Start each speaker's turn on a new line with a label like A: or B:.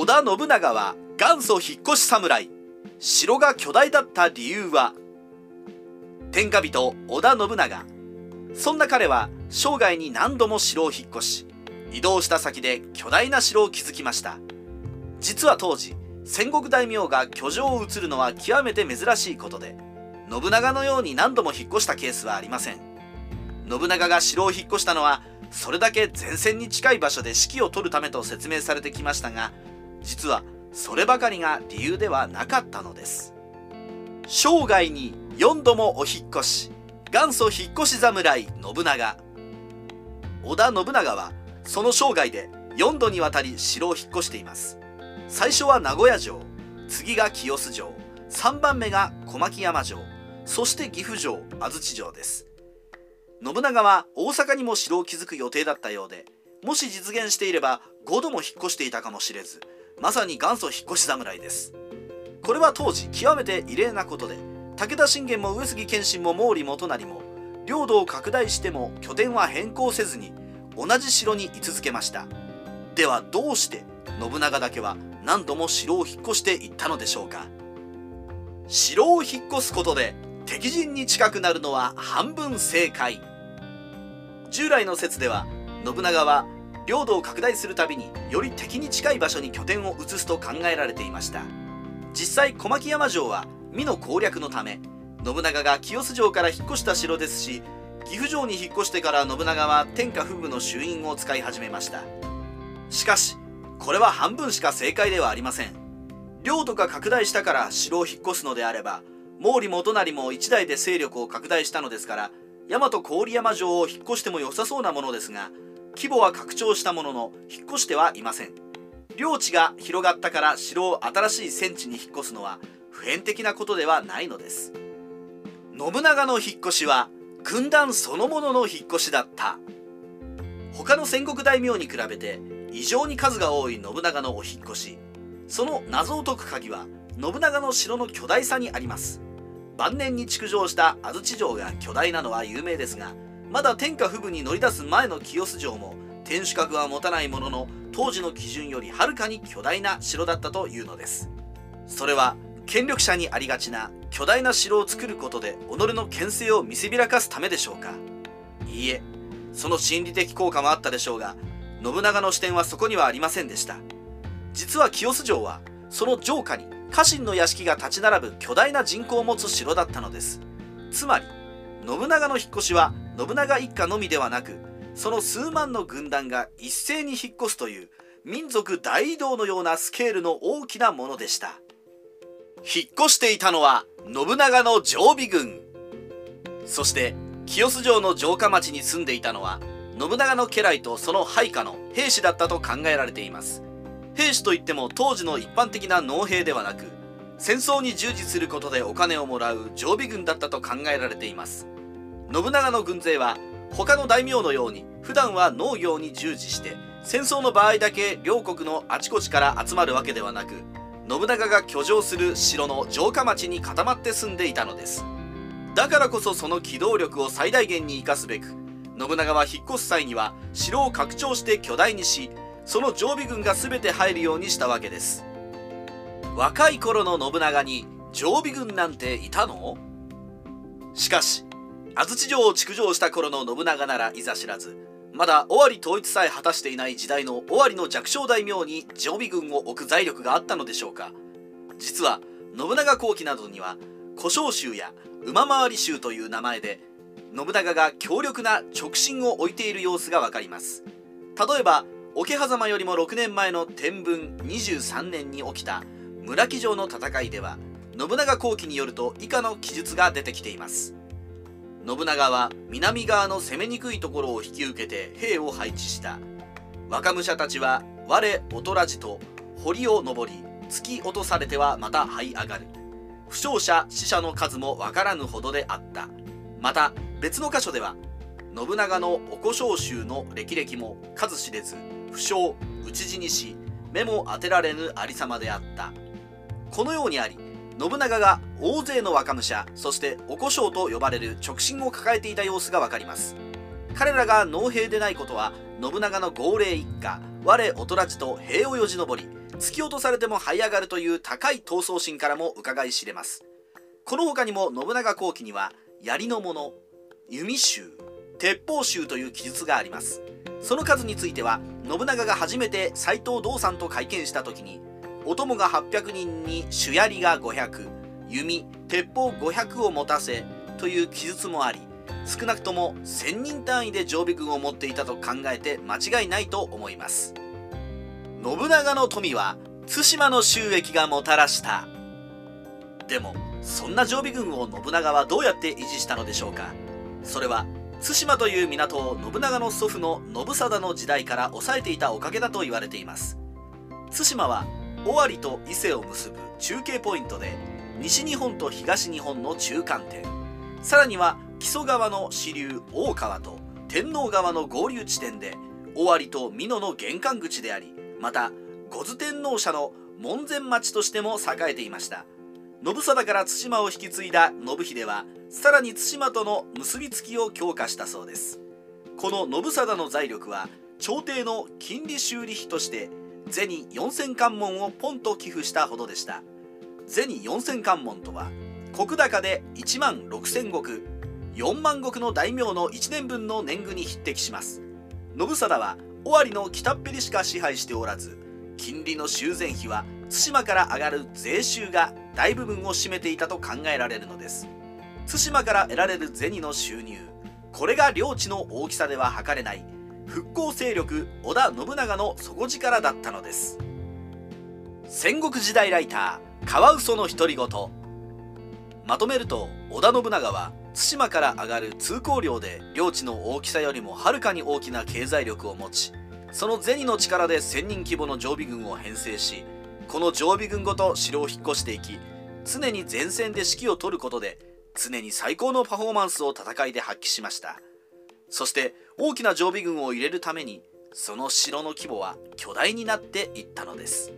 A: 織田信長は元祖引っ越し侍。城が巨大だった理由は天下人織田信長。そんな彼は生涯に何度も城を引っ越し移動した先で巨大な城を築きました。実は当時戦国大名が居城を移るのは極めて珍しいことで信長のように何度も引っ越したケースはありません。信長が城を引っ越したのはそれだけ前線に近い場所で指揮を執るためと説明されてきましたが実はそればかりが理由ではなかったのです。生涯に4度もお引越し元祖引っ越し侍信長。織田信長はその生涯で4度にわたり城を引っ越しています。最初は名古屋城次が清洲城3番目が小牧山城そして岐阜城安土城です。信長は大阪にも城を築く予定だったようでもし実現していれば5度も引っ越していたかもしれずまさに元祖引っ越し侍です。これは当時極めて異例なことで武田信玄も上杉謙信も毛利元就も領土を拡大しても拠点は変更せずに同じ城に居続けました。ではどうして信長だけは何度も城を引っ越していったのでしょうか。城を引っ越すことで敵陣に近くなるのは半分正解。従来の説では信長は領土を拡大するたびにより敵に近い場所に拠点を移すと考えられていました。実際小牧山城は美の攻略のため信長が清洲城から引っ越した城ですし岐阜城に引っ越してから信長は天下布武の衆院を使い始めました。しかしこれは半分しか正解ではありません。領土が拡大したから城を引っ越すのであれば毛利元就も一代で勢力を拡大したのですから大和郡山城を引っ越しても良さそうなものですが規模は拡張したものの引っ越してはいません。領地が広がったから城を新しい戦地に引っ越すのは普遍的なことではないのです。信長の引っ越しは軍団そのものの引っ越しだった。他の戦国大名に比べて異常に数が多い信長のお引っ越し。その謎を解く鍵は信長の城の巨大さにあります。晩年に築城した安土城が巨大なのは有名ですがまだ天下布武に乗り出す前の清洲城も天守閣は持たないものの当時の基準よりはるかに巨大な城だったというのです。それは権力者にありがちな巨大な城を作ることで己の権勢を見せびらかすためでしょうか。いいえその心理的効果もあったでしょうが信長の視点はそこにはありませんでした。実は清洲城はその城下に家臣の屋敷が立ち並ぶ巨大な人口を持つ城だったのです。つまり信長の引っ越しは信長一家のみではなくその数万の軍団が一斉に引っ越すという民族大移動のようなスケールの大きなものでした。引っ越していたのは信長の常備軍。そして清洲城の城下町に住んでいたのは信長の家来とその配下の兵士だったと考えられています。兵士といっても当時の一般的な農兵ではなく戦争に従事することでお金をもらう常備軍だったと考えられています。信長の軍勢は他の大名のように普段は農業に従事して戦争の場合だけ両国のあちこちから集まるわけではなく信長が居城する城の城下町に固まって住んでいたのです。だからこそその機動力を最大限に生かすべく信長は引っ越す際には城を拡張して巨大にしその常備軍が全て入るようにしたわけです。若い頃の信長に常備軍なんていたの？しかし安土城を築城した頃の信長ならいざ知らずまだ尾張統一さえ果たしていない時代の尾張の弱小大名に常備軍を置く財力があったのでしょうか。実は信長後期などには古生衆や馬回り衆という名前で信長が強力な直進を置いている様子がわかります。例えば桶狭間よりも6年前の天文23年に起きた村木城の戦いでは信長後期によると以下の記述が出てきています。信長は南側の攻めにくいところを引き受けて兵を配置した。若武者たちは我劣らじと堀を登り突き落とされてはまた這い上がる。負傷者死者の数もわからぬほどであった。また別の箇所では信長のお小姓衆の歴々も数知れず負傷討ち死にし目も当てられぬありさまであった。このようにあり信長が大勢の若武者そしてお小姓と呼ばれる直進を抱えていた様子がわかります。彼らが農兵でないことは信長の号令一家我劣らじと兵をよじ登り突き落とされても這い上がるという高い闘争心からも伺い知れます。この他にも信長後期には槍の物弓衆鉄砲衆という記述があります。その数については信長が初めて斎藤道さんと会見した時にお供が800人に主槍が500弓鉄砲500を持たせという記述もあり少なくとも1000人単位で常備軍を持っていたと考えて間違いないと思います。信長の富は対馬の収益がもたらした。でもそんな常備軍を信長はどうやって維持したのでしょうか。それは対馬という港を信長の祖父の信貞の時代から抑えていたおかげだと言われています。対馬は尾張と伊勢を結ぶ中継ポイントで西日本と東日本の中間点。さらには木曽川の支流大川と天王川の合流地点で尾張と美濃の玄関口でありまた五頭天皇社の門前町としても栄えていました。信貞から対馬を引き継いだ信秀はさらに対馬との結びつきを強化したそうです。この信貞の財力は朝廷の金利修理費として銭4000関門をポンと寄付したほどでした。銭4000関門とは石高で1万6000石4万石の大名の1年分の年貢に匹敵します。信貞は尾張の北っぺりしか支配しておらず金利の修繕費は対馬から上がる税収が大部分を占めていたと考えられるのです。対馬から得られる銭の収入これが領地の大きさでは測れない。復興勢力織田信長の底力だったのです。戦国時代ライターカワウソの独り言。まとめると織田信長は対馬から上がる通行量で領地の大きさよりもはるかに大きな経済力を持ちその銭の力で1000人規模の常備軍を編成しこの常備軍ごと城を引っ越していき常に前線で指揮を執ることで常に最高のパフォーマンスを戦いで発揮しました。そして大きな常備軍を入れるためにその城の規模は巨大になっていったのです。